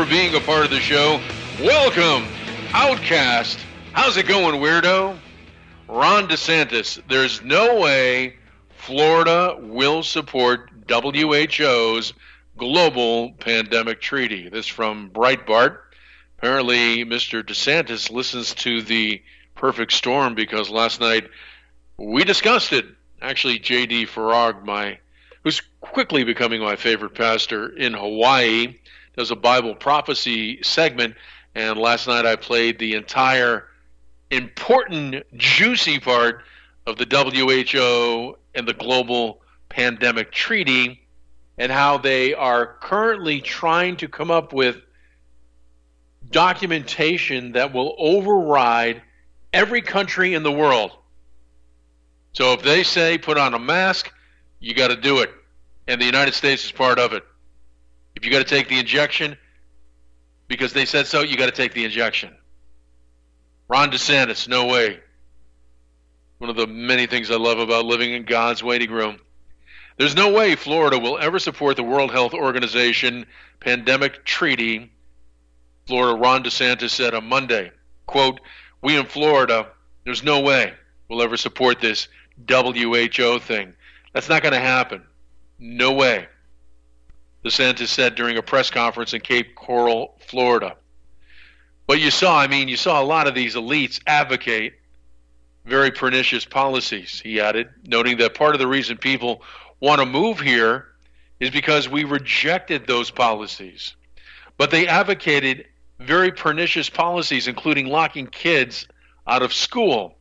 for being a part of the show. Welcome, Outcast. How's it going, weirdo? Ron DeSantis. There's no way Florida will support WHO's global pandemic treaty. This from Breitbart. Apparently, Mr. DeSantis listens to the perfect storm because last night we discussed it. Actually, J.D. Farag, my who's quickly becoming my favorite pastor in Hawaii, does a Bible prophecy segment, and last night I played the entire important, juicy part of the WHO and the global pandemic treaty and how they are currently trying to come up with documentation that will override every country in the world. So if they say put on a mask, you got to do it. And the United States is part of it. If you got to take the injection because they said so, you got to take the injection. Ron DeSantis, no way. One of the many things I love about living in God's waiting room. There's no way Florida will ever support the World Health Organization pandemic treaty. Florida Ron DeSantis said on Monday, quote, we in Florida, there's no way we'll ever support this WHO thing. That's not going to happen. No way. DeSantis said during a press conference in Cape Coral, Florida. But you saw, I mean, you saw a lot of these elites advocate very pernicious policies, he added, noting that part of the reason people want to move here is because we rejected those policies. But they advocated very pernicious policies, including locking kids out of school.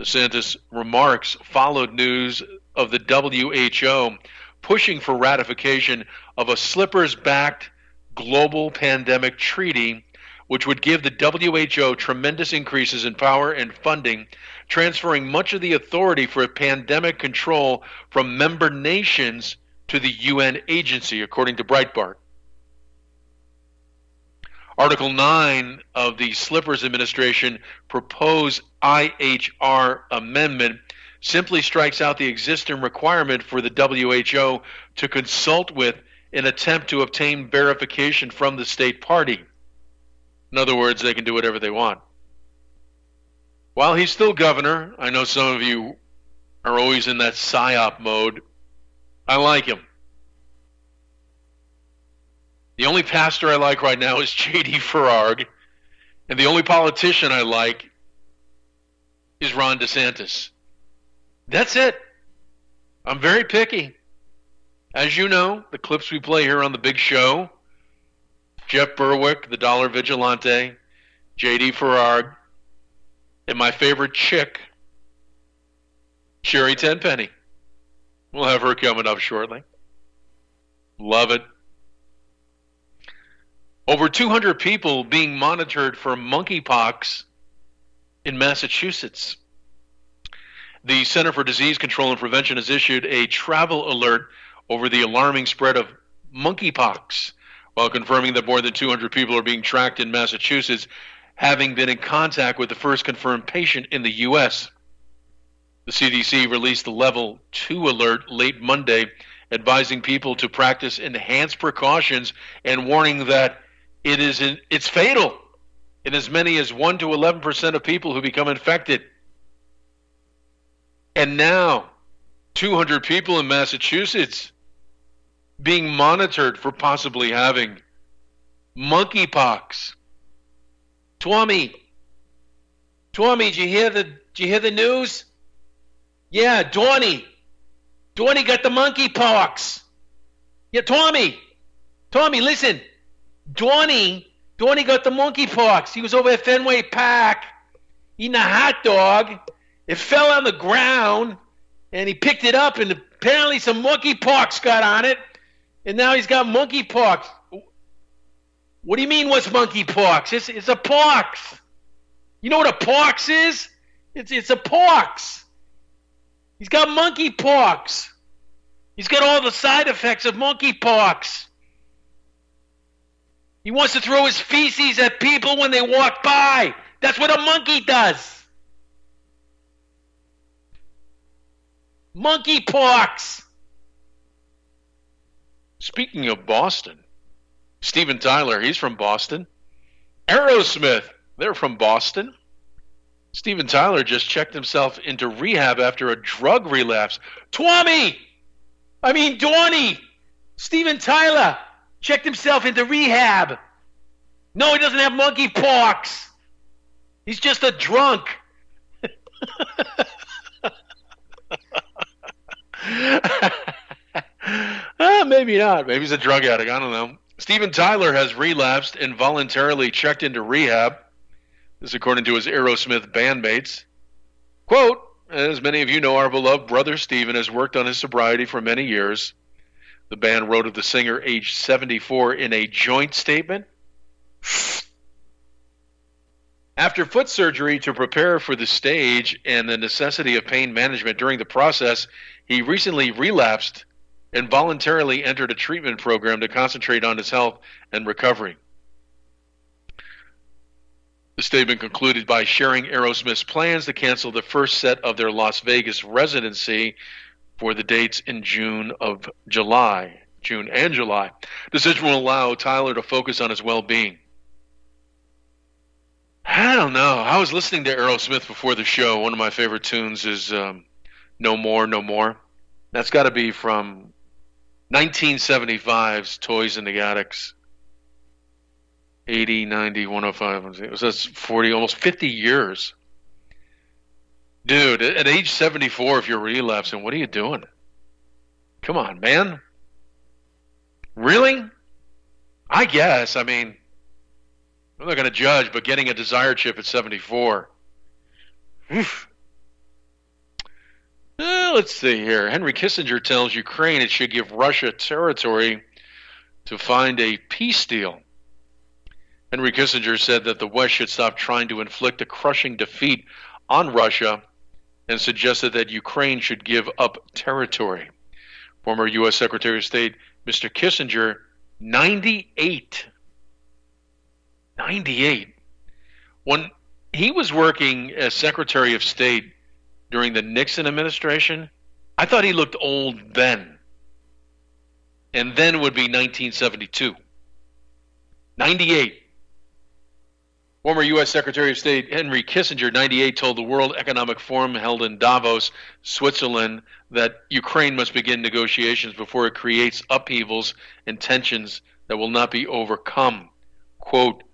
DeSantis' remarks followed news of the WHO pushing for ratification of a slippers backed global pandemic treaty, which would give the WHO tremendous increases in power and funding, transferring much of the authority for pandemic control from member nations to the UN agency, according to Breitbart. Article 9 of the Slippers Administration proposed IHR amendment simply strikes out the existing requirement for the WHO to consult with in attempt to obtain verification from the state party. In other words, they can do whatever they want. While he's still governor, I know some of you are always in that psyop mode. I like him. The only pastor I like right now is J.D. Farag, and the only politician I like is Ron DeSantis. That's it. I'm very picky. As you know, the clips we play here on the big show Jeff Berwick, the Dollar Vigilante, J.D. Farag, and my favorite chick, Sherri Tenpenny. We'll have her coming up shortly. Love it. Over 200 people being monitored for monkeypox in Massachusetts. The Center for Disease Control and Prevention has issued a travel alert over the alarming spread of monkeypox while confirming that more than 200 people are being tracked in Massachusetts, having been in contact with the first confirmed patient in the U.S. The CDC released the level 2 alert late Monday, advising people to practice enhanced precautions and warning that it is in, it's fatal in as many as 1 to 11% of people who become infected. And now, 200 people in Massachusetts being monitored for possibly having monkeypox. Twommy, Twommy, did you hear the did you hear the news? Yeah, Dawny. Dawny got the monkeypox. Yeah, Tommy. Tommy, listen. Dawny, Dawny got the monkeypox. He was over at Fenway Park eating a hot dog. It fell on the ground, and he picked it up, and apparently some monkeypox got on it, and now he's got monkeypox. What do you mean? What's monkeypox? It's it's a pox. You know what a pox is? It's it's a pox. He's got monkeypox. He's got all the side effects of monkeypox. He wants to throw his feces at people when they walk by. That's what a monkey does. Monkeypox. Speaking of Boston, Steven Tyler, he's from Boston. Aerosmith, they're from Boston. Steven Tyler just checked himself into rehab after a drug relapse. Twommy! I mean, Dawny! Steven Tyler checked himself into rehab. No, he doesn't have monkeypox. He's just a drunk. uh, maybe not. Maybe he's a drug addict. I don't know. Steven Tyler has relapsed and voluntarily checked into rehab. This, according to his Aerosmith bandmates. Quote, as many of you know, our beloved brother Steven has worked on his sobriety for many years. The band wrote of the singer, aged 74, in a joint statement. After foot surgery to prepare for the stage and the necessity of pain management during the process, he recently relapsed and voluntarily entered a treatment program to concentrate on his health and recovery. The statement concluded by sharing Aerosmith's plans to cancel the first set of their Las Vegas residency for the dates in June of July, June and July. Decision will allow Tyler to focus on his well-being. I don't know. I was listening to Aerosmith before the show. One of my favorite tunes is um, "No More, No More." That's got to be from 1975's Toys in the Attics. 80, 90, 105. It was that's 40, almost 50 years. Dude, at age 74, if you're relapsing, what are you doing? Come on, man. Really? I guess. I mean, I'm not going to judge, but getting a desire chip at 74. Oof. Uh, let's see here. Henry Kissinger tells Ukraine it should give Russia territory to find a peace deal. Henry Kissinger said that the West should stop trying to inflict a crushing defeat on Russia and suggested that Ukraine should give up territory. Former U.S. Secretary of State Mr. Kissinger, 98. 98. When he was working as Secretary of State during the Nixon administration, I thought he looked old then. And then would be 1972. 98. Former U.S. Secretary of State Henry Kissinger, 98, told the World Economic Forum held in Davos, Switzerland, that Ukraine must begin negotiations before it creates upheavals and tensions that will not be overcome. Quote,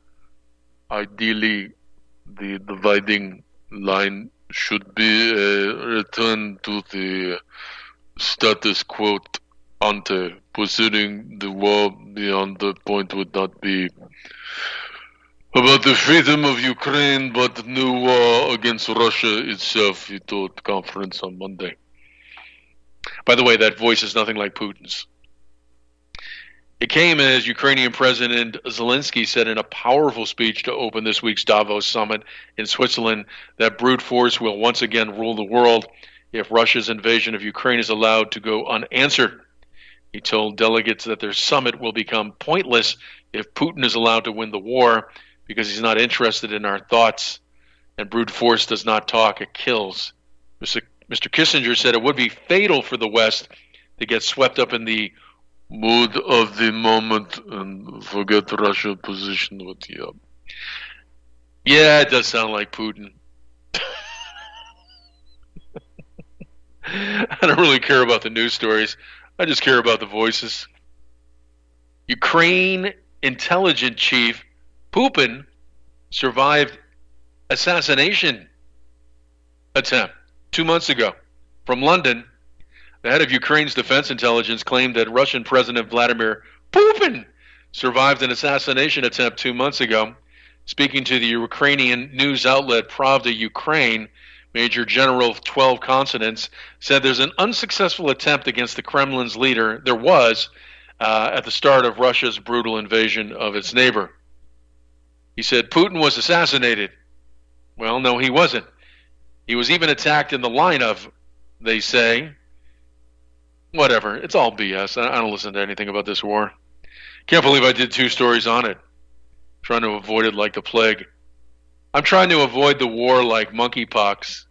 ideally, the dividing line should be uh, returned to the status quo ante. Pursuing the war beyond the point would not be about the freedom of Ukraine, but new war against Russia itself, he told conference on Monday. By the way, that voice is nothing like Putin's. It came as Ukrainian President Zelensky said in a powerful speech to open this week's Davos summit in Switzerland that brute force will once again rule the world if Russia's invasion of Ukraine is allowed to go unanswered. He told delegates that their summit will become pointless if Putin is allowed to win the war because he's not interested in our thoughts and brute force does not talk, it kills. Mr. Kissinger said it would be fatal for the West to get swept up in the mood of the moment and forget Russia position with. Uh, yeah, it does sound like Putin. I don't really care about the news stories. I just care about the voices. Ukraine intelligence chief Putin survived assassination attempt two months ago from London. The head of Ukraine's defense intelligence claimed that Russian President Vladimir Putin survived an assassination attempt two months ago. Speaking to the Ukrainian news outlet Pravda Ukraine, Major General of 12 Consonants said there's an unsuccessful attempt against the Kremlin's leader. There was uh, at the start of Russia's brutal invasion of its neighbor. He said Putin was assassinated. Well, no, he wasn't. He was even attacked in the line of, they say. Whatever. It's all BS. I don't listen to anything about this war. Can't believe I did two stories on it. Trying to avoid it like the plague. I'm trying to avoid the war like monkeypox.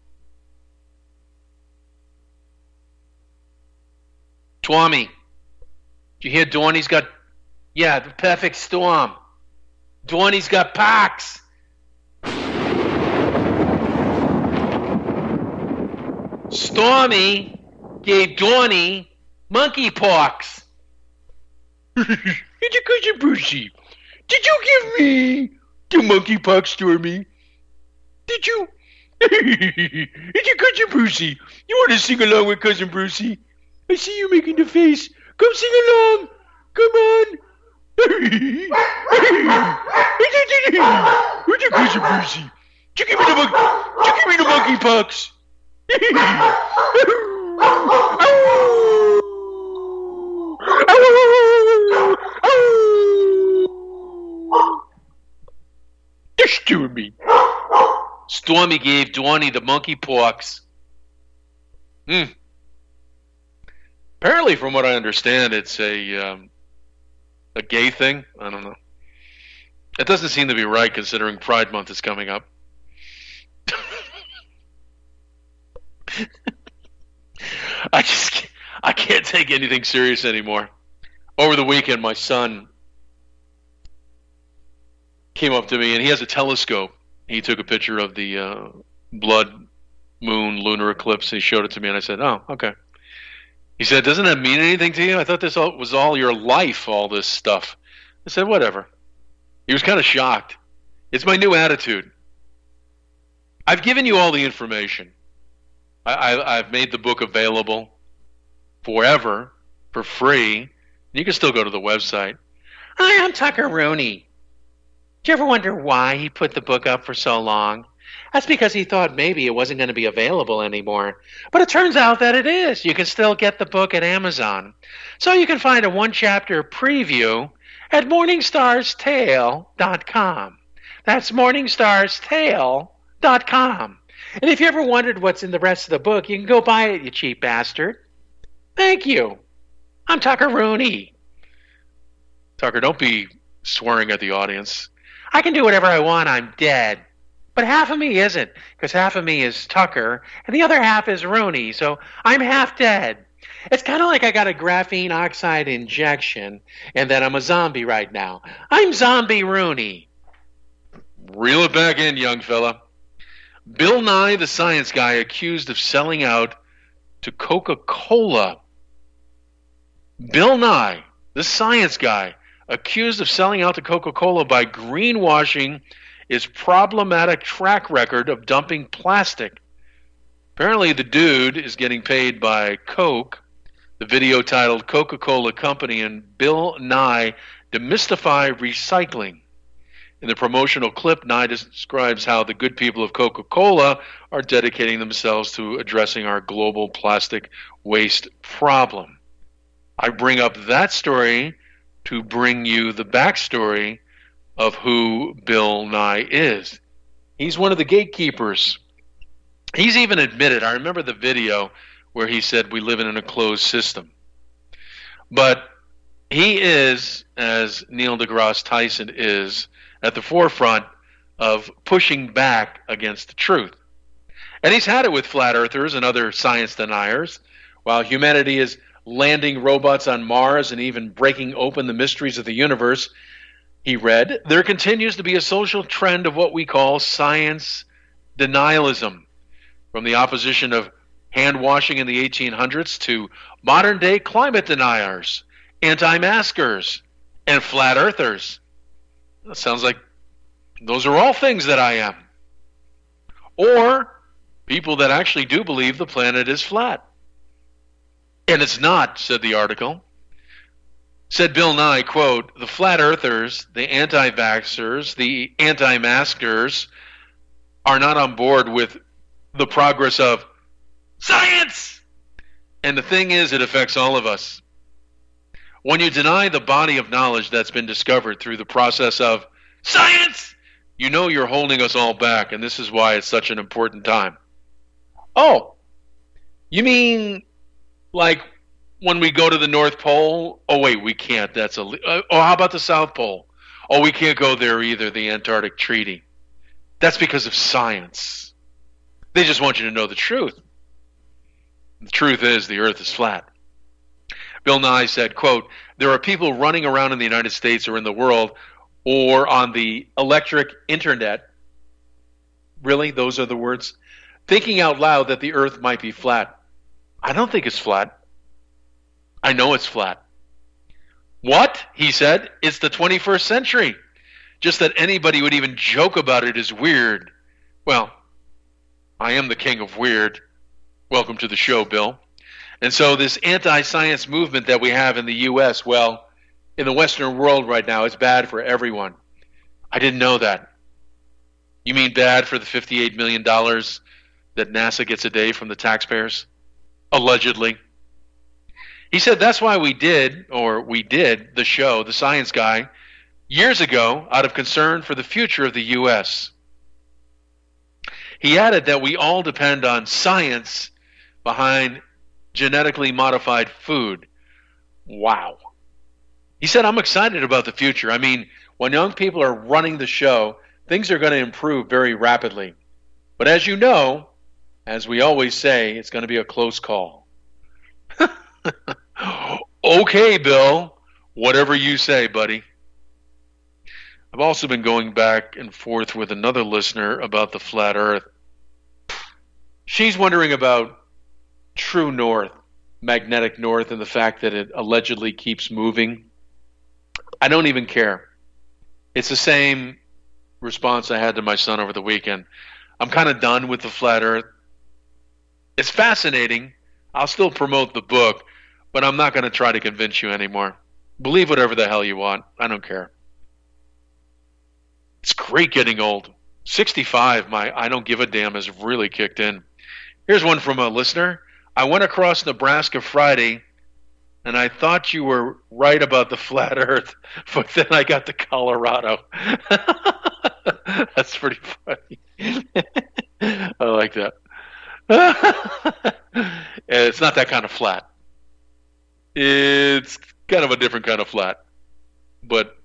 Swami, did you hear Dorney's got, yeah, the perfect storm. Dorney's got pox. Stormy gave Dorney monkeypox. it's a question, Brucey. Did you give me the monkeypox, Stormy? Did you? it's a cousin Brucey. You want to sing along with cousin Brucey? I see you making the face. Come sing along. Come on. Where's your cousin Brucey? You give me the monkey. You give me the monkeypox. Just do me. Stormy gave Dwani the monkeypox. Hmm. Apparently, from what I understand, it's a um, a gay thing. I don't know. It doesn't seem to be right considering Pride Month is coming up. I just I can't take anything serious anymore. Over the weekend, my son came up to me and he has a telescope he took a picture of the uh, blood moon lunar eclipse. He showed it to me, and I said, "Oh, okay." He said, "Doesn't that mean anything to you? I thought this all, was all your life, all this stuff." I said, "Whatever." He was kind of shocked. It's my new attitude. I've given you all the information. I, have made the book available forever for free. You can still go to the website. Hi, I'm Tucker Rooney. Do you ever wonder why he put the book up for so long? That's because he thought maybe it wasn't going to be available anymore. But it turns out that it is. You can still get the book at Amazon. So you can find a one chapter preview at morningstarstale.com. That's morningstarstale.com. And if you ever wondered what's in the rest of the book, you can go buy it, you cheap bastard. Thank you. I'm Tucker Rooney. Tucker, don't be swearing at the audience. I can do whatever I want. I'm dead. But half of me isn't, because half of me is Tucker, and the other half is Rooney, so I'm half dead. It's kind of like I got a graphene oxide injection, and that I'm a zombie right now. I'm Zombie Rooney. Reel it back in, young fella. Bill Nye, the science guy, accused of selling out to Coca Cola. Bill Nye, the science guy, accused of selling out to Coca Cola by greenwashing its problematic track record of dumping plastic. Apparently, the dude is getting paid by Coke. The video titled Coca Cola Company and Bill Nye Demystify Recycling. In the promotional clip, Nye describes how the good people of Coca Cola are dedicating themselves to addressing our global plastic waste problem. I bring up that story to bring you the backstory of who Bill Nye is. He's one of the gatekeepers. He's even admitted, I remember the video where he said, We live in a closed system. But he is, as Neil deGrasse Tyson is, at the forefront of pushing back against the truth. And he's had it with flat earthers and other science deniers. While humanity is landing robots on Mars, and even breaking open the mysteries of the universe, he read, there continues to be a social trend of what we call science denialism. From the opposition of hand washing in the 1800s to modern day climate deniers, anti maskers, and flat earthers. That sounds like those are all things that I am. Or people that actually do believe the planet is flat. And it's not, said the article. Said Bill Nye, quote, the flat earthers, the anti vaxxers, the anti maskers are not on board with the progress of science. And the thing is, it affects all of us. When you deny the body of knowledge that's been discovered through the process of science, you know you're holding us all back, and this is why it's such an important time. Oh, you mean like when we go to the North Pole, oh wait, we can't. That's a. Uh, oh, how about the South Pole? Oh, we can't go there either. The Antarctic Treaty. That's because of science. They just want you to know the truth. The truth is the Earth is flat. Bill Nye said, quote, there are people running around in the United States or in the world or on the electric internet. Really? Those are the words? Thinking out loud that the earth might be flat. I don't think it's flat. I know it's flat. What? He said, it's the 21st century. Just that anybody would even joke about it is weird. Well, I am the king of weird. Welcome to the show, Bill. And so, this anti science movement that we have in the U.S., well, in the Western world right now, it's bad for everyone. I didn't know that. You mean bad for the $58 million that NASA gets a day from the taxpayers? Allegedly. He said that's why we did, or we did, the show, The Science Guy, years ago out of concern for the future of the U.S. He added that we all depend on science behind genetically modified food. Wow. He said, I'm excited about the future. I mean, when young people are running the show, things are going to improve very rapidly. But as you know, as we always say, it's going to be a close call. okay, Bill. Whatever you say, buddy. I've also been going back and forth with another listener about the flat earth. She's wondering about true north, magnetic north, and the fact that it allegedly keeps moving. I don't even care. It's the same response I had to my son over the weekend. I'm kind of done with the flat earth. It's fascinating. I'll still promote the book, but I'm not going to try to convince you anymore. Believe whatever the hell you want. I don't care. It's great getting old. 65, my I don't give a damn has really kicked in. Here's one from a listener. I went across Nebraska Friday and I thought you were right about the flat earth, but then I got to Colorado. That's pretty funny. I like that. it's not that kind of flat. It's kind of a different kind of flat, but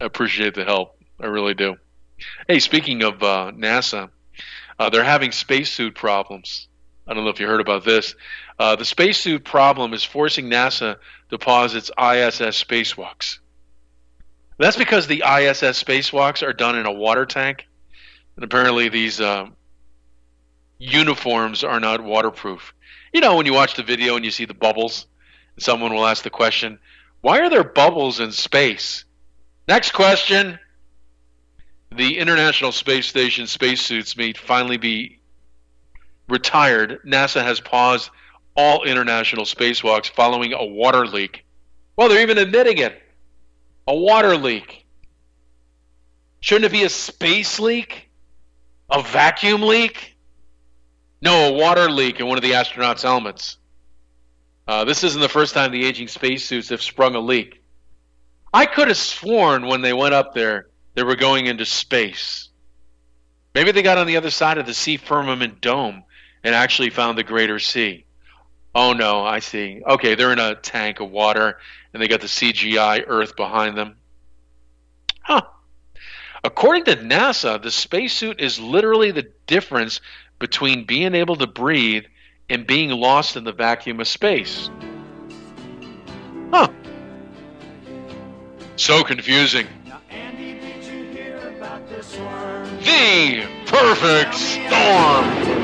I appreciate the help. I really do. Hey, speaking of uh, NASA, uh, they're having spacesuit problems. I don't know if you heard about this. Uh, the spacesuit problem is forcing NASA to pause its ISS spacewalks. That's because the ISS spacewalks are done in a water tank, and apparently these uh, uniforms are not waterproof. You know, when you watch the video and you see the bubbles, someone will ask the question, "Why are there bubbles in space?" Next question the International Space Station spacesuits may finally be retired, NASA has paused all international spacewalks following a water leak. Well, they're even admitting it. A water leak. Shouldn't it be a space leak? A vacuum leak? No, a water leak in one of the astronauts' helmets. Uh, this isn't the first time the aging spacesuits have sprung a leak. I could have sworn when they went up there they were going into space. Maybe they got on the other side of the sea firmament dome and actually found the greater sea. Oh no, I see. Okay, they're in a tank of water and they got the CGI Earth behind them. Huh. According to NASA, the spacesuit is literally the difference between being able to breathe and being lost in the vacuum of space. Huh. So confusing. the perfect storm.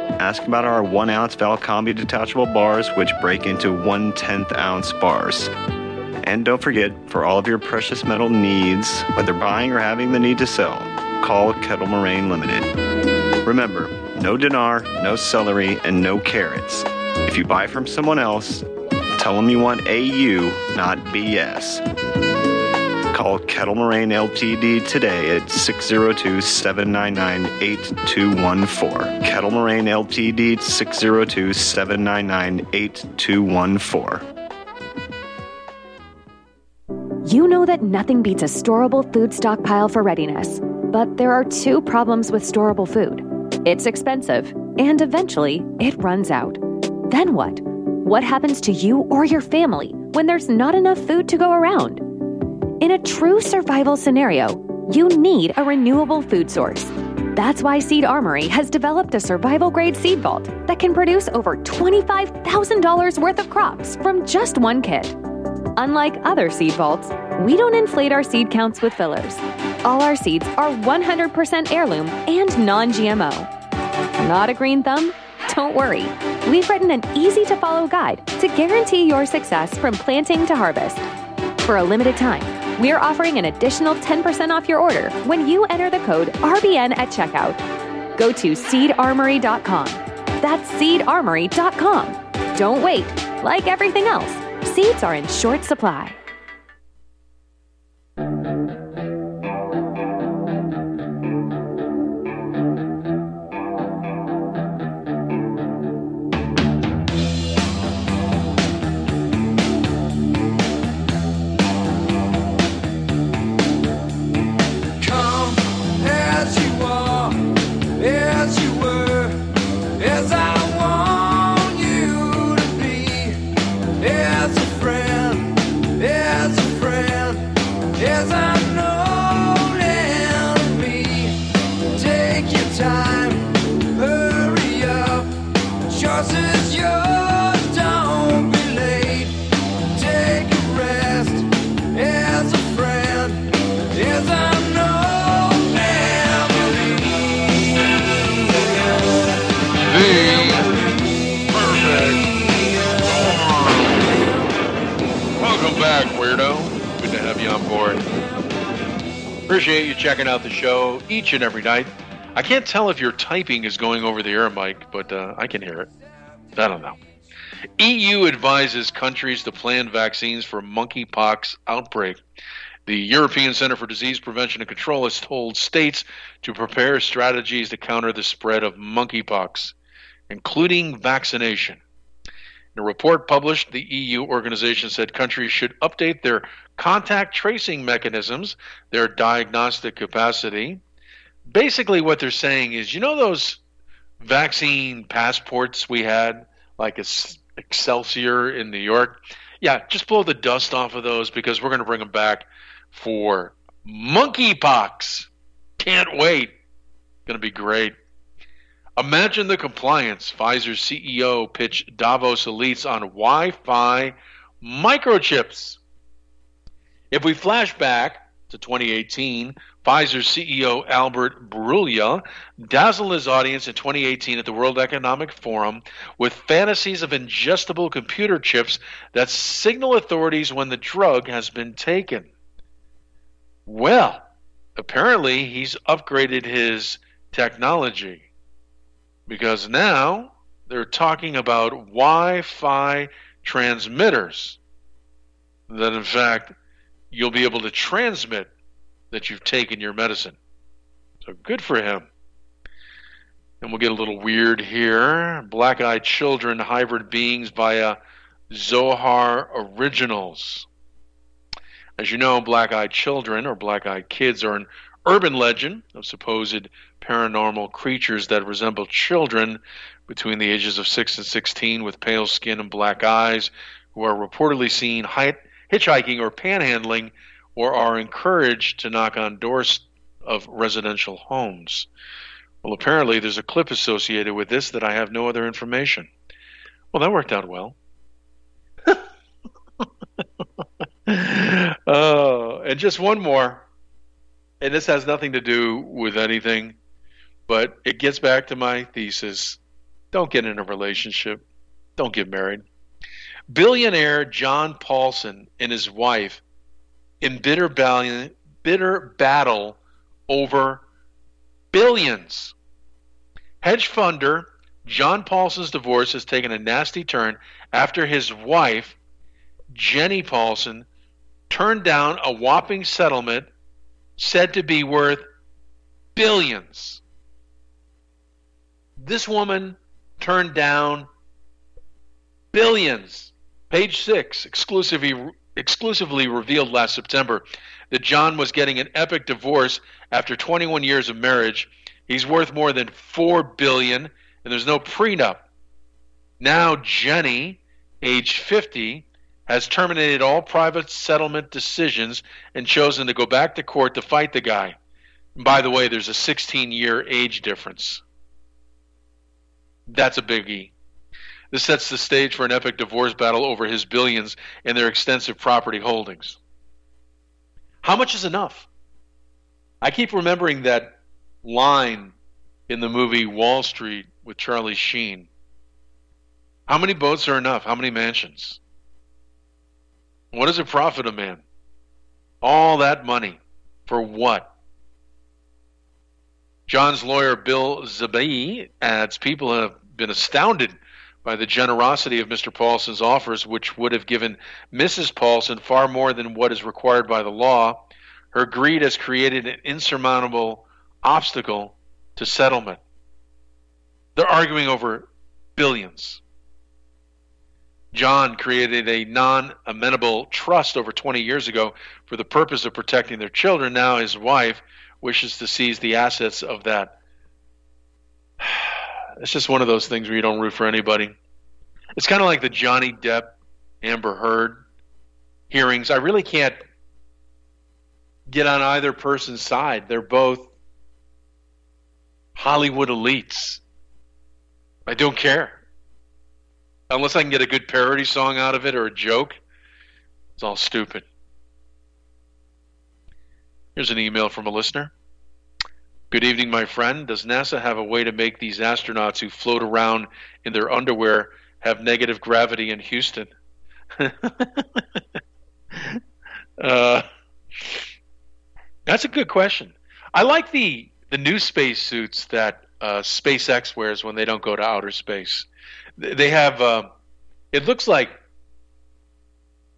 Ask about our 1 ounce Valcambi detachable bars, which break into one tenth ounce bars. And don't forget, for all of your precious metal needs, whether buying or having the need to sell, call Kettle Moraine Limited. Remember, no dinar, no celery, and no carrots. If you buy from someone else, tell them you want AU, not BS. Call Kettle Moraine Ltd today at 602 799 8214. Kettle Moraine Ltd 602 799 8214. You know that nothing beats a storable food stockpile for readiness. But there are two problems with storable food it's expensive, and eventually it runs out. Then what? What happens to you or your family when there's not enough food to go around? In a true survival scenario, you need a renewable food source. That's why Seed Armory has developed a survival grade seed vault that can produce over $25,000 worth of crops from just one kit. Unlike other seed vaults, we don't inflate our seed counts with fillers. All our seeds are 100% heirloom and non GMO. Not a green thumb? Don't worry. We've written an easy to follow guide to guarantee your success from planting to harvest. For a limited time, we're offering an additional 10% off your order when you enter the code RBN at checkout. Go to seedarmory.com. That's seedarmory.com. Don't wait. Like everything else, seeds are in short supply. Appreciate you checking out the show each and every night. I can't tell if your typing is going over the air mic, but uh, I can hear it. I don't know. EU advises countries to plan vaccines for monkeypox outbreak. The European Center for Disease Prevention and Control has told states to prepare strategies to counter the spread of monkeypox, including vaccination. In a report published, the EU organization said countries should update their contact tracing mechanisms, their diagnostic capacity. Basically, what they're saying is you know those vaccine passports we had, like Excelsior in New York? Yeah, just blow the dust off of those because we're going to bring them back for monkeypox. Can't wait. Going to be great. Imagine the compliance. Pfizer's CEO pitched Davos elites on Wi Fi microchips. If we flash back to 2018, Pfizer's CEO Albert Bourla dazzled his audience in 2018 at the World Economic Forum with fantasies of ingestible computer chips that signal authorities when the drug has been taken. Well, apparently he's upgraded his technology because now they're talking about Wi Fi transmitters that, in fact, you'll be able to transmit that you've taken your medicine. So good for him. And we'll get a little weird here. Black Eyed Children, Hybrid Beings via Zohar Originals. As you know, Black Eyed Children or Black Eyed Kids are an urban legend of supposed paranormal creatures that resemble children between the ages of 6 and 16 with pale skin and black eyes who are reportedly seen hitchhiking or panhandling or are encouraged to knock on doors of residential homes. Well, apparently there's a clip associated with this that I have no other information. Well, that worked out well. oh, and just one more. And this has nothing to do with anything, but it gets back to my thesis. Don't get in a relationship. Don't get married. Billionaire John Paulson and his wife in bitter, bitter battle over billions. Hedge funder John Paulson's divorce has taken a nasty turn after his wife, Jenny Paulson, turned down a whopping settlement said to be worth billions. This woman turned down billions. Page six exclusively exclusively revealed last September that John was getting an epic divorce after 21 years of marriage. He's worth more than 4 billion and there's no prenup. Now Jenny, age 50, has terminated all private settlement decisions and chosen to go back to court to fight the guy. And by the way, there's a 16 year age difference. That's a biggie. This sets the stage for an epic divorce battle over his billions and their extensive property holdings. How much is enough? I keep remembering that line in the movie Wall Street with Charlie Sheen. How many boats are enough? How many mansions? What does it profit a man? All that money. For what? John's lawyer, Bill Zabel, adds people have been astounded by the generosity of Mr. Paulson's offers, which would have given Mrs. Paulson far more than what is required by the law. Her greed has created an insurmountable obstacle to settlement. They're arguing over billions. John created a non amenable trust over 20 years ago for the purpose of protecting their children. Now his wife wishes to seize the assets of that it's just one of those things where you don't root for anybody. It's kind of like the Johnny Depp Amber Heard hearings. I really can't get on either person's side. They're both Hollywood elites. I don't care. Unless I can get a good parody song out of it or a joke, it's all stupid. Here's an email from a listener. Good evening, my friend. Does NASA have a way to make these astronauts who float around in their underwear have negative gravity in Houston? uh, that's a good question. I like the the new space suits that uh, SpaceX wears when they don't go to outer space. They have. Uh, it looks like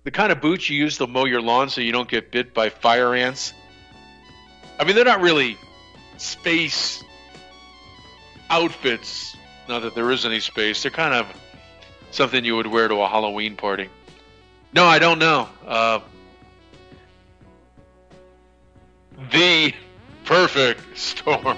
the kind of boots you use to mow your lawn so you don't get bit by fire ants. I mean, they're not really space outfits. Not that there is any space. They're kind of something you would wear to a Halloween party. No, I don't know. Uh, the perfect storm.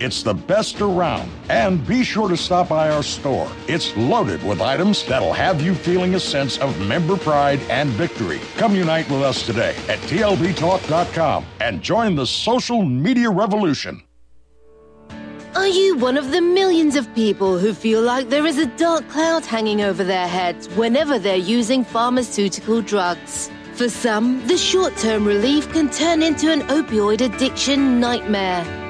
It's the best around. And be sure to stop by our store. It's loaded with items that'll have you feeling a sense of member pride and victory. Come unite with us today at tlbtalk.com and join the social media revolution. Are you one of the millions of people who feel like there is a dark cloud hanging over their heads whenever they're using pharmaceutical drugs? For some, the short term relief can turn into an opioid addiction nightmare.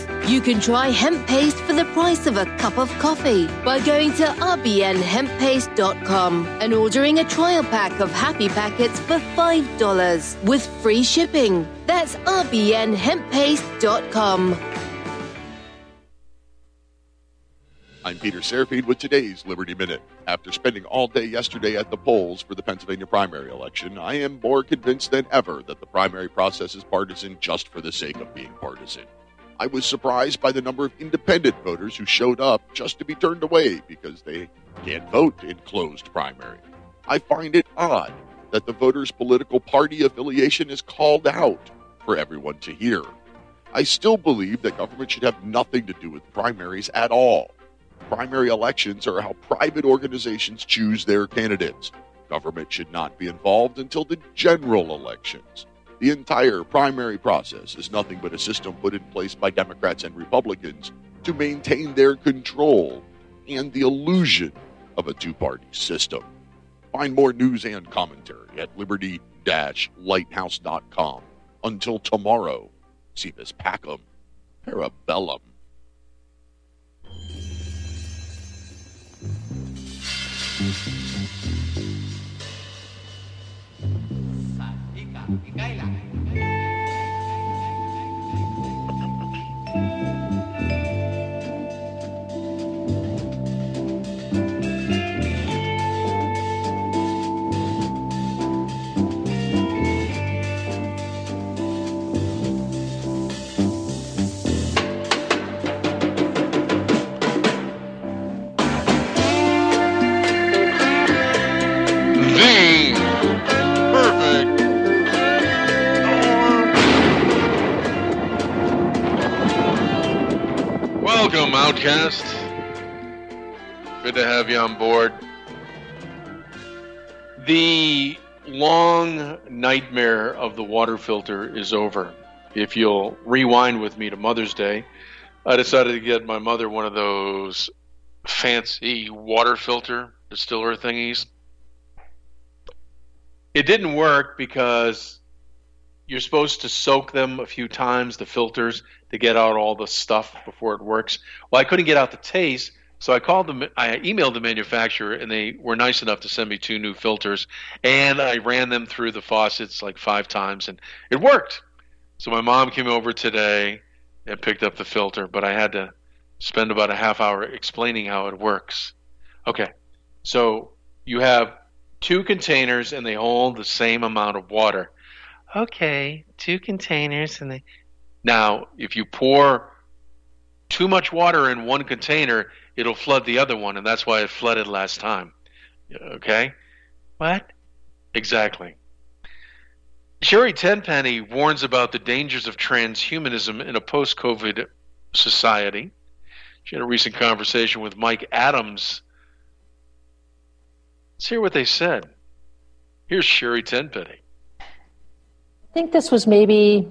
You can try hemp paste for the price of a cup of coffee by going to rbnhemppaste.com and ordering a trial pack of happy packets for $5 with free shipping. That's rbnhemppaste.com. I'm Peter Serafine with today's Liberty Minute. After spending all day yesterday at the polls for the Pennsylvania primary election, I am more convinced than ever that the primary process is partisan just for the sake of being partisan. I was surprised by the number of independent voters who showed up just to be turned away because they can't vote in closed primary. I find it odd that the voter's political party affiliation is called out for everyone to hear. I still believe that government should have nothing to do with primaries at all. Primary elections are how private organizations choose their candidates. Government should not be involved until the general elections. The entire primary process is nothing but a system put in place by Democrats and Republicans to maintain their control and the illusion of a two party system. Find more news and commentary at liberty lighthouse.com. Until tomorrow, see this Pacum Parabellum. The Welcome, Outcast. Good to have you on board. The long nightmare of the water filter is over. If you'll rewind with me to Mother's Day, I decided to get my mother one of those fancy water filter distiller thingies. It didn't work because you're supposed to soak them a few times, the filters, to get out all the stuff before it works. Well, I couldn't get out the taste, so I called them. I emailed the manufacturer, and they were nice enough to send me two new filters. And I ran them through the faucets like five times, and it worked. So my mom came over today and picked up the filter, but I had to spend about a half hour explaining how it works. Okay, so you have two containers, and they hold the same amount of water. Okay, two containers, and they now, if you pour too much water in one container, it'll flood the other one, and that's why it flooded last time. Okay? What? Exactly. Sherri Tenpenny warns about the dangers of transhumanism in a post COVID society. She had a recent conversation with Mike Adams. Let's hear what they said. Here's Sherri Tenpenny. Think this was maybe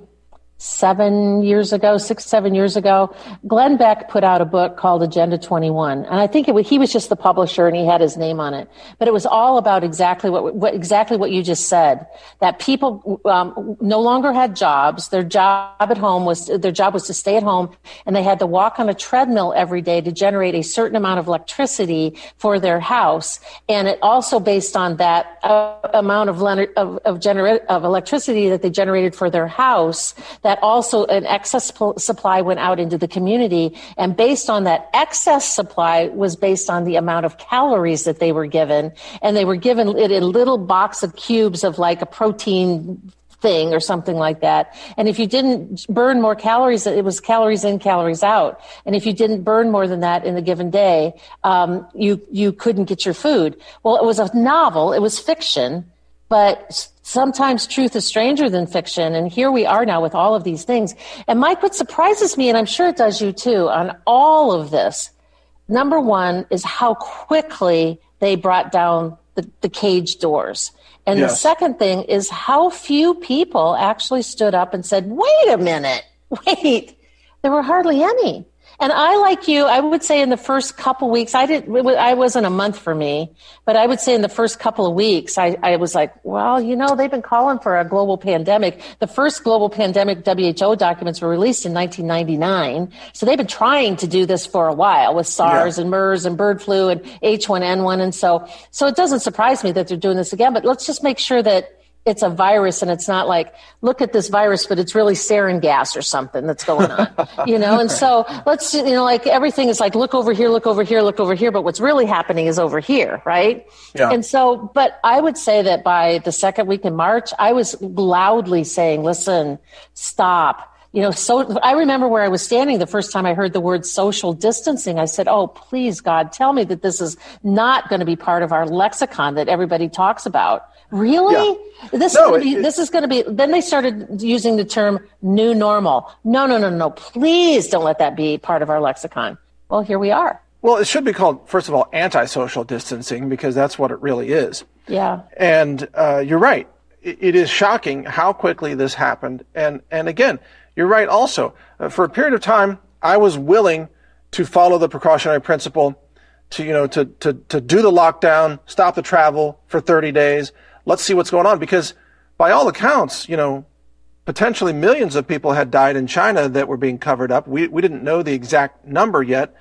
seven years ago, six, seven years ago, Glenn Beck put out a book called Agenda 21. And I think it, he was just the publisher and he had his name on it. But it was all about exactly what, what exactly what you just said, that people um, no longer had jobs. Their job at home was, their job was to stay at home and they had to walk on a treadmill every day to generate a certain amount of electricity for their house. And it also based on that uh, amount of, of, of, genera- of electricity that they generated for their house, that also an excess supply went out into the community. And based on that excess supply was based on the amount of calories that they were given. And they were given it in little box of cubes of like a protein thing or something like that. And if you didn't burn more calories, it was calories in, calories out. And if you didn't burn more than that in a given day, um, you you couldn't get your food. Well, it was a novel. It was fiction, but sometimes truth is stranger than fiction. And here we are now with all of these things. And Mike, what surprises me, and I'm sure it does you too, on all of this, number one is how quickly they brought down the, the cage doors. And yes. the second thing is how few people actually stood up and said, wait a minute, wait, there were hardly any. And I, like you, I would say in the first couple weeks, I didn't, I wasn't a month for me, but I would say in the first couple of weeks, I, I was like, well, you know, they've been calling for a global pandemic. The first global pandemic WHO documents were released in 1999. So they've been trying to do this for a while with SARS yeah. and MERS and bird flu and H1N1. And so, so it doesn't surprise me that they're doing this again, but let's just make sure that it's a virus and it's not like look at this virus but it's really sarin gas or something that's going on you know? And so let's you know like everything is like look over here look over here look over here but what's really happening is over here right? Yeah. and so but i would say that by the second week in march i was loudly saying listen stop you know, so I remember where I was standing the first time I heard the word social distancing. I said, Oh, please, God, tell me that this is not going to be part of our lexicon that everybody talks about. Really? Yeah. This no, is be, it, this is going to be. Then they started using the term "new normal." No, no, no, no. Please don't let that be part of our lexicon. Well, here we are. Well, it should be called, first of all, anti-social distancing because that's what it really is. Yeah. And uh, you're right. It, it is shocking how quickly this happened. And and again, you're right. Also, uh, for a period of time, I was willing to follow the precautionary principle, to you know, to to to do the lockdown, stop the travel for 30 days let's see what's going on because by all accounts, you know, potentially millions of people had died in China that were being covered up. We, we didn't know the exact number yet.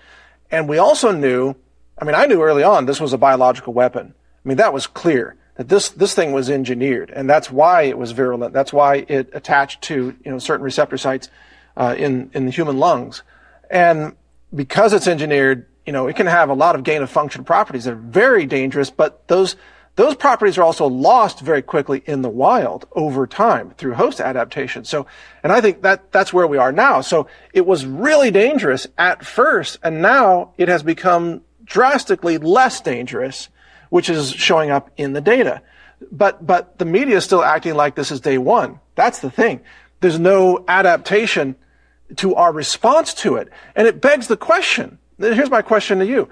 And we also knew, I mean, I knew early on this was a biological weapon. I mean, that was clear that this, this thing was engineered and that's why it was virulent. That's why it attached to, you know, certain receptor sites, uh, in, in the human lungs. And because it's engineered, you know, it can have a lot of gain of function properties that are very dangerous, but those, those properties are also lost very quickly in the wild over time through host adaptation. So, and I think that that's where we are now. So it was really dangerous at first, and now it has become drastically less dangerous, which is showing up in the data. But, but the media is still acting like this is day one. That's the thing. There's no adaptation to our response to it. And it begs the question. Here's my question to you.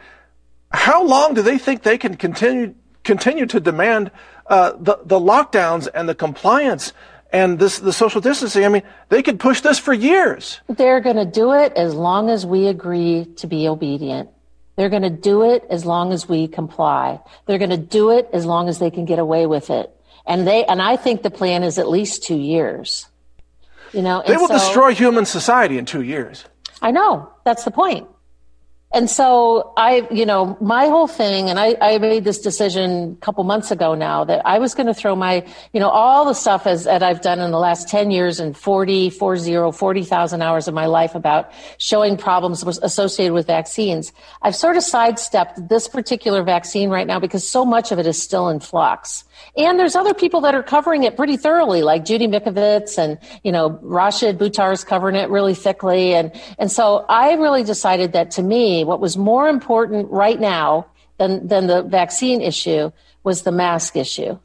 How long do they think they can continue continue to demand uh, the the lockdowns and the compliance and this the social distancing. I mean, they could push this for years. They're going to do it as long as we agree to be obedient. They're going to do it as long as we comply. They're going to do it as long as they can get away with it. And they and I think the plan is at least two years. You know, they will so, destroy human society in two years. I know that's the point. And so I, you know, my whole thing, and I, I made this decision a couple months ago now that I was going to throw my, you know, all the stuff as, that I've done in the last 10 years and 40, 40, 40,000 hours of my life about showing problems associated with vaccines. I've sort of sidestepped this particular vaccine right now because so much of it is still in flux. And there's other people that are covering it pretty thoroughly, like Judy Mikovits and, you know, Rashid Buttar is covering it really thickly. And, and so I really decided that to me, what was more important right now than, than the vaccine issue was the mask issue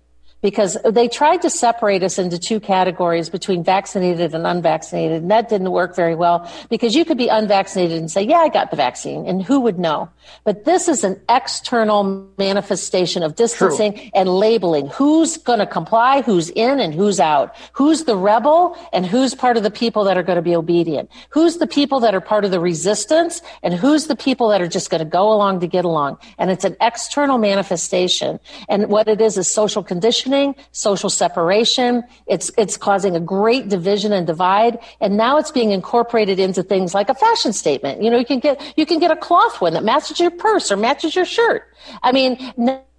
because they tried to separate us into two categories between vaccinated and unvaccinated, and that didn't work very well because you could be unvaccinated and say, Yeah, I got the vaccine, and who would know? But this is an external manifestation of distancing True. and labeling who's going to comply, who's in, and who's out, who's the rebel, and who's part of the people that are going to be obedient, who's the people that are part of the resistance, and who's the people that are just going to go along to get along. And it's an external manifestation. And what it is is social conditioning, social separation. It's, it's causing a great division and divide. And now it's being incorporated into things like a fashion statement. You know, you can get, you can get a cloth one that matches your purse or matches your shirt. I mean,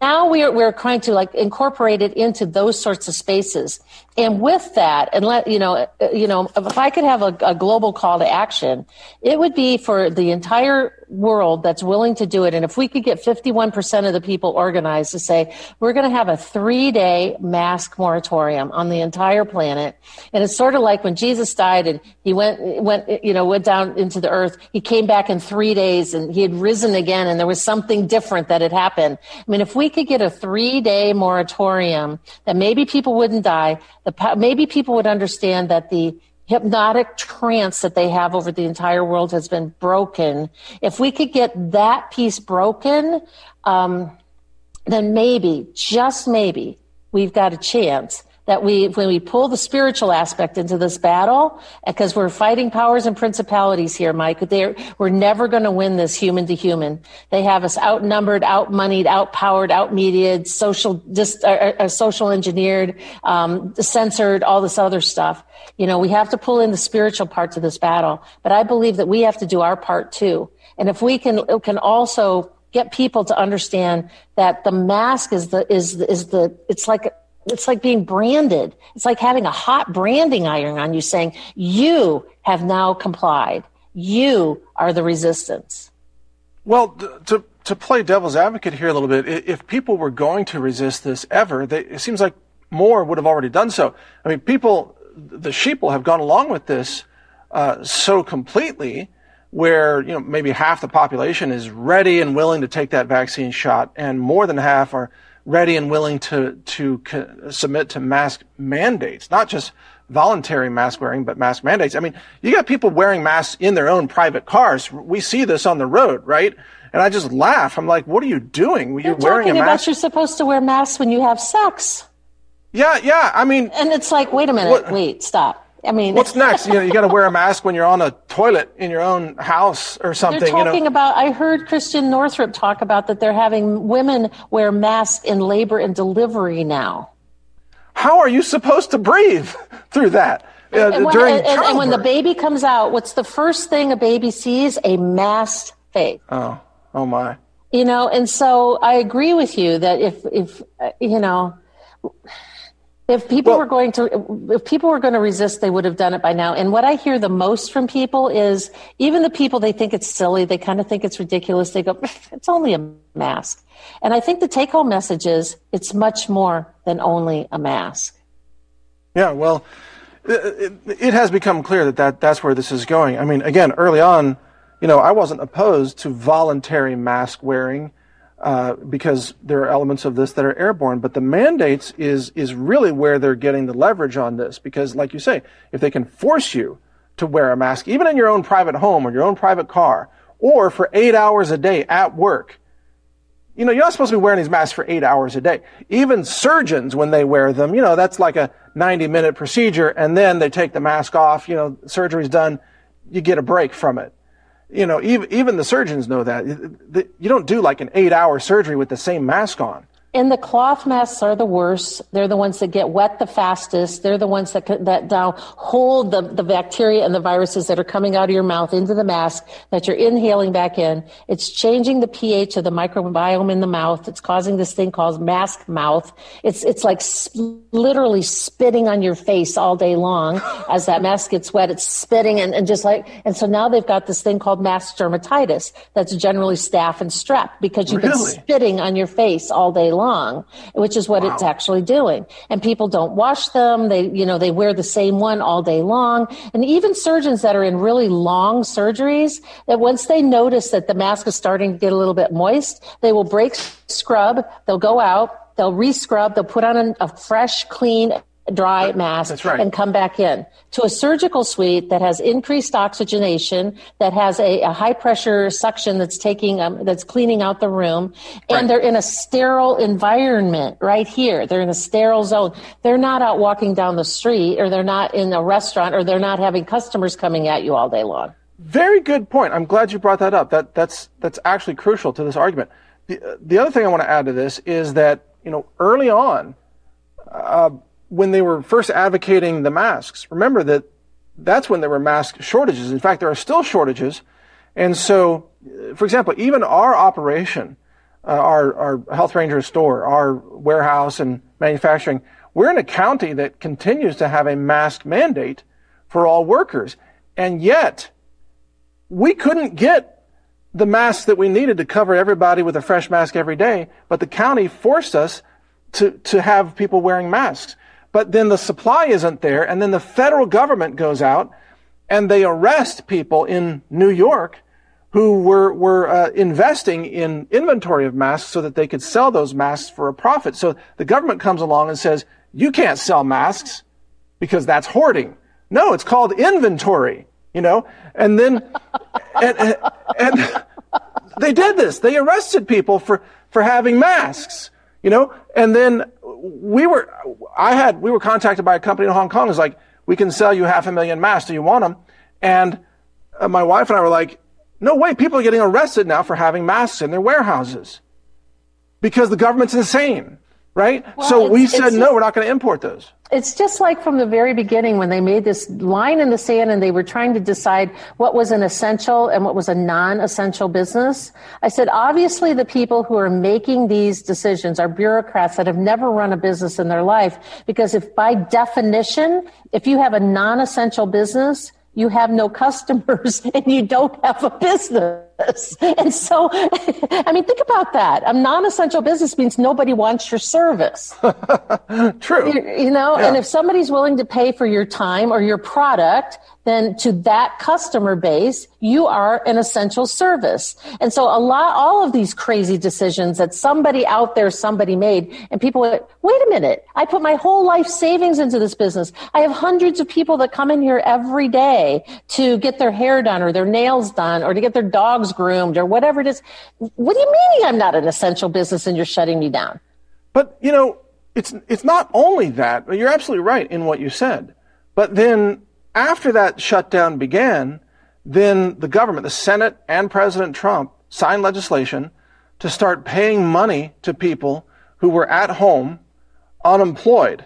now we're, we're trying to like incorporate it into those sorts of spaces. And with that, and let, you know, uh, you know, if I could have a, a global call to action, it would be for the entire world that's willing to do it. And if we could get 51% of the people organized to say, we're going to have a three day mask moratorium on the entire planet. And it's sort of like when Jesus died and he went, went, you know, went down into the earth. He came back in three days and he had risen again and there was something different that had happened. I mean, if we could get a three day moratorium that maybe people wouldn't die, the, maybe people would understand that the hypnotic trance that they have over the entire world has been broken. If we could get that piece broken, um, then maybe, just maybe, we've got a chance that we, when we pull the spiritual aspect into this battle, because we're fighting powers and principalities here, Mike, they're, we're never going to win this human to human. They have us outnumbered, outmoneyed, outpowered, outmediated, social, just, uh, uh, uh, social engineered, um, censored, all this other stuff. You know, we have to pull in the spiritual part to this battle, but I believe that we have to do our part too. And if we can, can also get people to understand that the mask is the, is, is the, it's like, it's like being branded. It's like having a hot branding iron on you saying, you have now complied. You are the resistance. Well, to, to play devil's advocate here a little bit, if people were going to resist this ever, they, it seems like more would have already done so. I mean, people, the sheeple have gone along with this uh, so completely where you know maybe half the population is ready and willing to take that vaccine shot and more than half are ready and willing to to co- submit to mask mandates, not just voluntary mask wearing, but mask mandates. I mean, you got people wearing masks in their own private cars. We see this on the road, right? And I just laugh. I'm like, what are you doing? You're, You're wearing talking a about mask. you're supposed to wear masks when you have sex. Yeah, yeah. I mean, and it's like, wait a minute, What- wait, stop. I mean, what's next? You know, you got to wear a mask when you're on a toilet in your own house or something. They're you talking know, about. I heard Christiane Northrup talk about that they're having women wear masks in labor and delivery now. how are you supposed to breathe through that uh, and, when, during and- and- and when the baby comes out, what's the first thing a baby sees? A masked face. Oh, oh my. You know, and so I agree with you that if if uh, you know. If people were going to, if people were going to resist, they would have done it by now. And what I hear the most from people is even the people they think it's silly, they kind of think it's ridiculous. They go, "It's only a mask." And I think the take-home message is it's much more than only a mask. Yeah, well, it, it, it has become clear that, that that's where this is going. I mean, again, early on, you know, I wasn't opposed to voluntary mask wearing uh, because there are elements of this that are airborne. But the mandates is is really where they're getting the leverage on this because, like you say, if they can force you to wear a mask, even in your own private home or your own private car, or for eight hours a day at work, you know, you're not supposed to be wearing these masks for eight hours a day. Even surgeons, when they wear them, you know, that's like a 90 minute procedure and then they take the mask off, you know, surgery's done, you get a break from it. You know, even, even the surgeons know that. You don't do like an eight hour surgery with the same mask on. And the cloth masks are the worst. They're the ones that get wet the fastest. They're the ones that that now hold the, the bacteria and the viruses that are coming out of your mouth into the mask that you're inhaling back in. It's changing the pH of the microbiome in the mouth. It's causing this thing called mask mouth. It's it's like literally spitting on your face all day long as that mask gets wet. It's spitting and, and just like and so now they've got this thing called mask dermatitis that's generally staph and strep because you've been spitting on your face all day long, which is what it's actually doing. And people don't wash them. They, you know, they wear the same one all day long. And even surgeons that are in really long surgeries, that once they notice that the mask is starting to get a little bit moist, they will break scrub. They'll go out. they'll re-scrub, they'll put on a, a fresh, clean, dry mask right. and come back in to a surgical suite that has increased oxygenation, that has a, a high pressure suction that's taking, um, that's cleaning out the room, and Right. they're in a sterile environment right here. They're in a sterile zone. They're not out walking down the street, or they're not in a restaurant, or they're not having customers coming at you all day long. Very good point. I'm glad you brought that up. That that's that's actually crucial to this argument. The the other thing I want to add to this is that you know early on, uh, when they were first advocating the masks, remember that that's when there were mask shortages. In fact, there are still shortages, and so, uh, for example, even our operation, uh, our our Health Ranger store, our warehouse and manufacturing, we're in a county that continues to have a mask mandate for all workers, and yet we couldn't get the masks that we needed to cover everybody with a fresh mask every day, but the county forced us to, to have people wearing masks. But then the supply isn't there, and then the federal government goes out and they arrest people in New York who were, were uh, investing in inventory of masks so that they could sell those masks for a profit. So the government comes along and says, you can't sell masks because that's hoarding. No, it's called inventory, you know? And then, and, and, and they did this. They arrested people for, for having masks, you know? And then we were, I had, we were contacted by a company in Hong Kong. It's like, we can sell you half a million masks. Do you want them? And uh, my wife and I were like, no way, people are getting arrested now for having masks in their warehouses because the government's insane, right? Well, so we said, no, just- we're not going to import those. It's just like from the very beginning when they made this line in the sand and they were trying to decide what was an essential and what was a non essential business. I said, obviously, the people who are making these decisions are bureaucrats that have never run a business in their life. Because if by definition, if you have a non essential business, you have no customers and you don't have a business. And so, I mean, think about that. A non essential business means nobody wants your service. True. You, you know, Yeah. and if somebody's willing to pay for your time or your product, then to that customer base, you are an essential service. And so a lot, all of these crazy decisions that somebody out there, somebody made, and people went, wait a minute, I put my whole life savings into this business. I have hundreds of people that come in here every day to get their hair done or their nails done or to get their dogs groomed or whatever it is. What do you mean I'm not an essential business and you're shutting me down? But you know, it's it's not only that. You're absolutely right in what you said. But then after that shutdown began, then the government, the Senate and President Trump signed legislation to start paying money to people who were at home unemployed.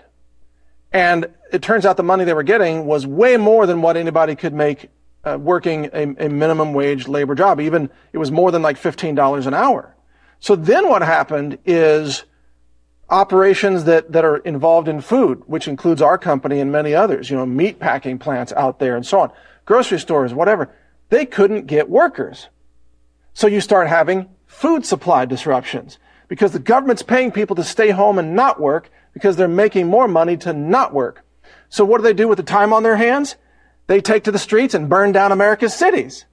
And it turns out the money they were getting was way more than what anybody could make uh, working a, a minimum wage labor job. Even it was more than like $15 an hour. So then what happened is operations that, that are involved in food, which includes our company and many others, you know, meat packing plants out there and so on, grocery stores, whatever, they couldn't get workers. So you start having food supply disruptions because the government's paying people to stay home and not work because they're making more money to not work. So what do they do with the time on their hands? They take to the streets and burn down America's cities.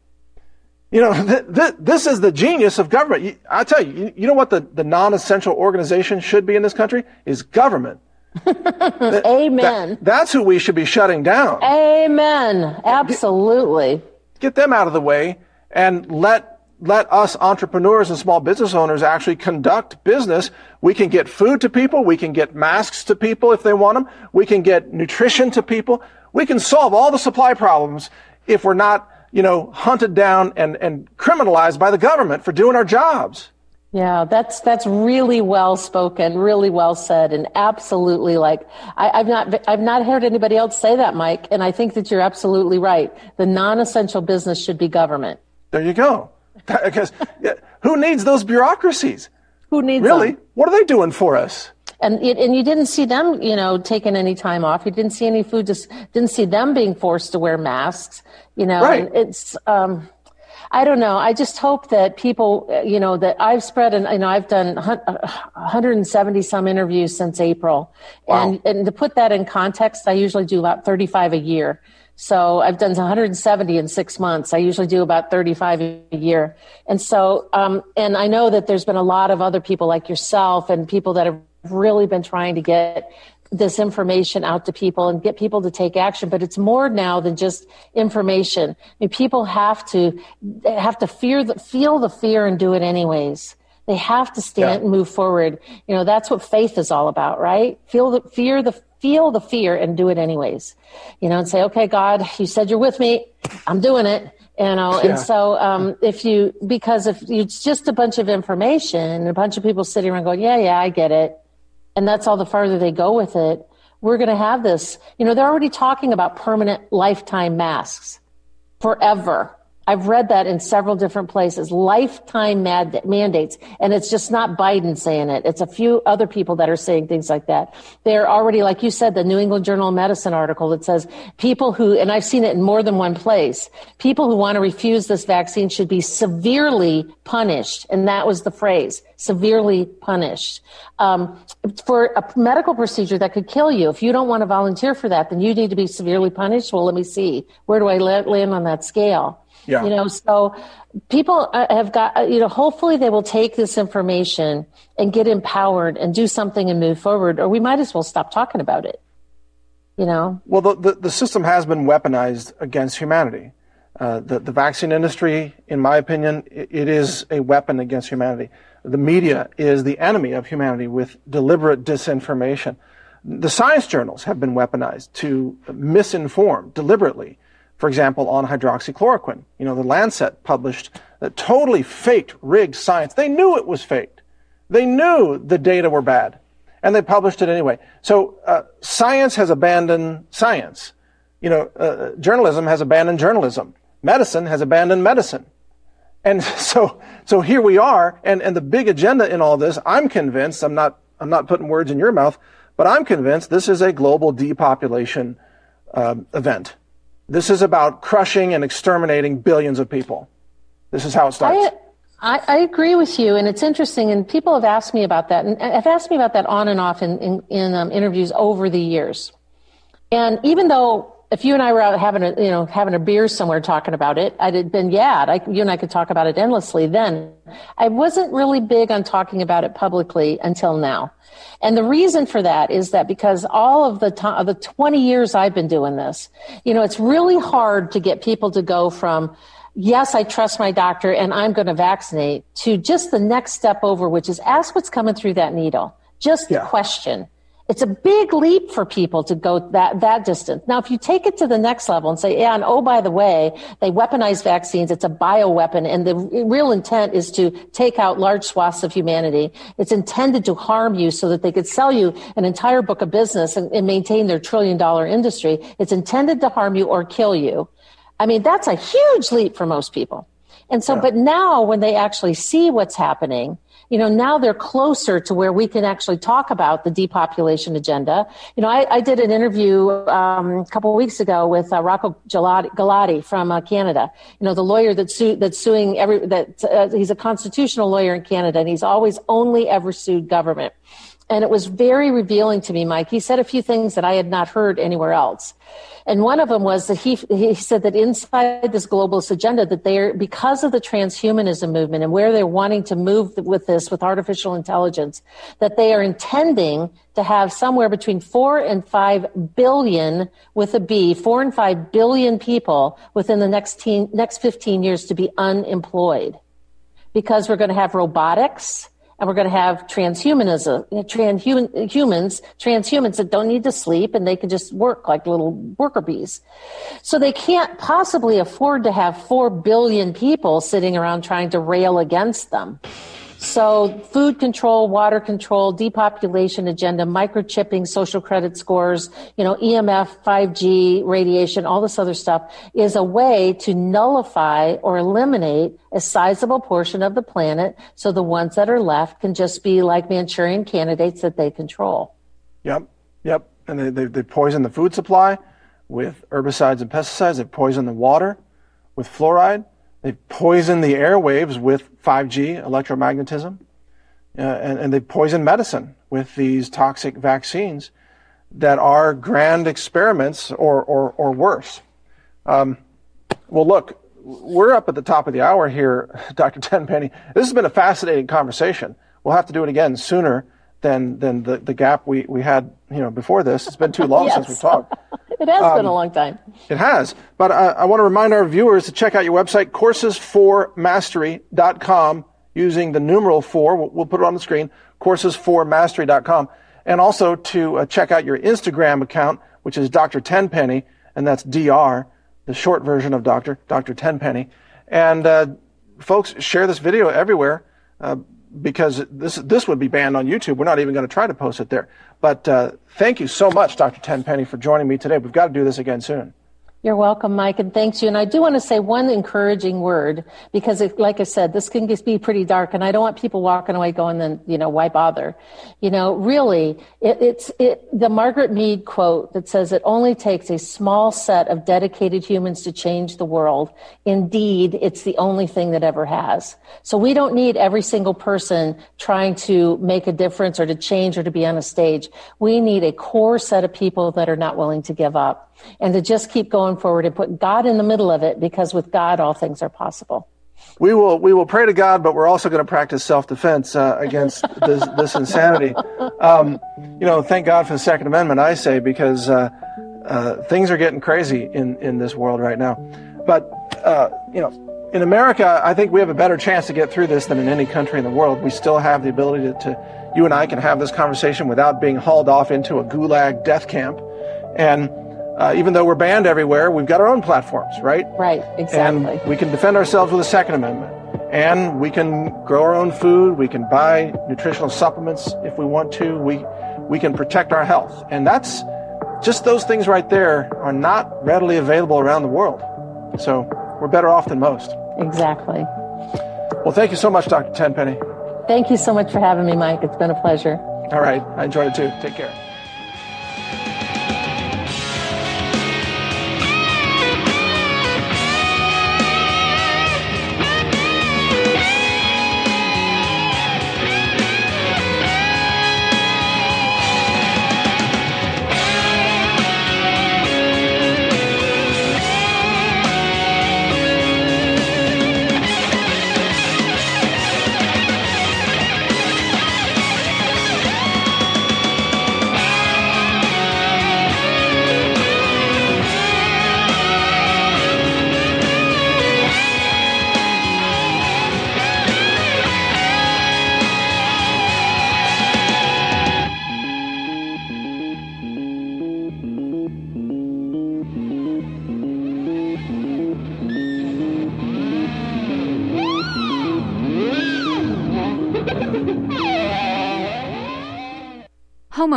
You know, th- th- this is the genius of government. You, I tell you, you, you know what the, the non-essential organization should be in this country? Is government. Amen. That's who we should be shutting down. Amen. Absolutely. Get them out of the way and let let us entrepreneurs and small business owners actually conduct business. We can get food to people. We can get masks to people if they want them. We can get nutrition to people. We can solve all the supply problems if we're not, you know, hunted down and, and criminalized by the government for doing our jobs. Yeah, that's that's really well spoken, really well said, and absolutely like I, I've not I've not heard anybody else say that, Mike, and I think that you're absolutely right. The non-essential business should be government. There you go. Because who needs those bureaucracies? Who needs Really? them? What are they doing for us? And it, and you didn't see them, you know, taking any time off. You didn't see any food. Just didn't see them being forced to wear masks. You know, Right. and it's. Um, I don't know. I just hope that people, uh, you know, that I've spread and you know I've done uh, 170 some interviews since April, and and to put that in context, I usually do about 35 a year. So I've done 170 in six months. I usually do about 35 a year, and so um, and I know that there's been a lot of other people like yourself and people that have really been trying to get this information out to people and get people to take action but it's more now than just information. I mean, people have to have to fear the, feel the fear and do it anyways. They have to stand Yeah. and move forward. You know that's what faith is all about right? Feel the fear the feel the fear and do it anyways. You know and say okay god you said you're with me. I'm doing it. You know Yeah. and so um, if you because if it's just a bunch of information and a bunch of people sitting around going yeah yeah i get it and that's all the farther they go with it we're going to have this you know they're already talking about permanent lifetime masks forever i've read that in several different places. Lifetime mad- mandates. And it's just not biden saying it. It's a few other people that are saying things like that. They're already like you said the new england journal of medicine article that says people who and i've seen it in more than one place people who want to refuse this vaccine should be severely punished. And that was the phrase severely punished. Um, for a medical procedure that could kill you if you don't want to volunteer for that then you need to be severely punished. Well let me see. Where do i la- land on that scale Yeah. you know so people uh, have got uh, you know hopefully they will take this information and get empowered and do something and move forward or we might as well stop talking about it you know Well, the, the, the system has been weaponized against humanity. Uh, the, the vaccine industry, in my opinion, i it is a weapon against humanity. The media is the enemy of humanity with deliberate disinformation. The science journals have been weaponized to misinform deliberately. For example, on hydroxychloroquine. You know, the Lancet published a totally faked, rigged science. They knew it was faked. They knew the data were bad and they published it anyway. So uh, science has abandoned science. You know, uh, journalism has abandoned journalism. Medicine has abandoned medicine. And so, so here we are, and, and the big agenda in all this, I'm convinced, I'm not, I'm not putting words in your mouth, but I'm convinced this is a global depopulation um, event. This is about crushing and exterminating billions of people. This is how it starts. I, I agree with you, and it's interesting. And people have asked me about that, and have asked me about that on and off in in, in um, interviews over the years. And even though if you and I were out having a you know having a beer somewhere talking about it, I'd have been yeah, I, you and I could talk about it endlessly. Then I wasn't really big on talking about it publicly until now. And the reason for that is that because all of the time, of the 20 years I've been doing this, you know, it's really hard to get people to go from, yes, I trust my doctor and I'm going to vaccinate to just the next step over, which is ask what's coming through that needle. Just the question. It's a big leap for people to go that, that distance. Now, if you take it to the next level and say, yeah, and oh, by the way, they weaponize vaccines. It's a bioweapon. And the real intent is to take out large swaths of humanity. It's intended to harm you so that they could sell you an entire book of business and, and maintain their trillion dollar industry. It's intended to harm you or kill you. I mean, that's a huge leap for most people. And so, but now when they actually see what's happening, you know, now they're closer to where we can actually talk about the depopulation agenda. You know, I, I did an interview um, a couple of weeks ago with uh, Rocco Galati, from uh, Canada. You know, the lawyer that's, su- that's suing every that uh, he's a constitutional lawyer in Canada, and he's always only ever sued government. And it was very revealing to me, Mike. He said a few things that I had not heard anywhere else. And one of them was that he, he said that inside this globalist agenda, that they're, because of the transhumanism movement and where they're wanting to move with this with artificial intelligence, that they are intending to have somewhere between four and five billion with a B, four and five billion people within the next, teen, next 15 years to be unemployed. Because we're going to have robotics, and we're going to have transhumanism, transhuman, humans, transhumans that don't need to sleep and they can just work like little worker bees. So they can't possibly afford to have four billion people sitting around trying to rail against them. So food control, water control, depopulation agenda, microchipping, social credit scores, you know, EMF, 5G, radiation, all this other stuff is a way to nullify or eliminate a sizable portion of the planet so the ones that are left can just be like Manchurian candidates that they control. Yep, yep. And they, they, they poison the food supply with herbicides and pesticides. They poison the water with fluoride. They poison the airwaves with 5G electromagnetism. Uh, and, and they poison medicine with these toxic vaccines that are grand experiments or, or, or worse. Um, well, look, we're up at the top of the hour here, Dr. Tenpenny. This has been a fascinating conversation. We'll have to do it again sooner than than the, the gap we, we had you know before this. It's been too long Yes. since we talked. It has been Um, a long time. It has. But I, I want to remind our viewers to check out your website, coursesformastery.com, using the numeral four. We'll, we'll put it on the screen, coursesformastery.com. And also to uh, check out your Instagram account, which is Dr. Tenpenny, and that's DR, the short version of Dr. Dr. Tenpenny. And uh, folks, share this video everywhere. Uh, because this this would be banned on YouTube. We're not even going to try to post it there. But uh, thank you so much, Dr. Tenpenny, for joining me today. We've got to do this again soon. You're welcome, Mike, and thanks you. And I do want to say one encouraging word because, it, like I said, this can just be pretty dark, and I don't want people walking away going, "Then you know, why bother?" You know, really, it, it's it, the Margaret Mead quote that says, "It only takes a small set of dedicated humans to change the world. Indeed, it's the only thing that ever has." So we don't need every single person trying to make a difference or to change or to be on a stage. We need a core set of people that are not willing to give up and to just keep going forward and put God in the middle of it because with God, all things are possible. We will we will pray to God, but we're also going to practice self defense uh, against this this insanity. Um, you know, thank God for the Second Amendment, I say, because uh, uh, things are getting crazy in in this world right now. But uh, you know. In America, I think we have a better chance to get through this than in any country in the world. We still have the ability to, to you and I can have this conversation without being hauled off into a gulag death camp. And uh, even though we're banned everywhere, we've got our own platforms, right? Right, exactly. And we can defend ourselves with the Second Amendment. And we can grow our own food. We can buy nutritional supplements if we want to. We, we can protect our health. And that's just those things right there are not readily available around the world. So we're better off than most. Exactly. Well, thank you so much, Dr. Tenpenny. Thank you so much for having me, Mike. It's been a pleasure. All right. I enjoyed it too. Take care.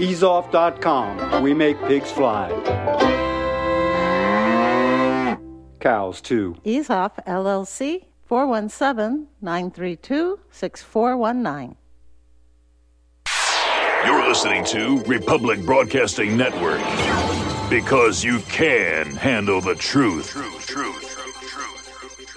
EaseOff.com. We make pigs fly. Cows, too. Ease Off LLC, 417 932 6419. You're listening to Republic Broadcasting Network because you can handle the truth. truth, truth.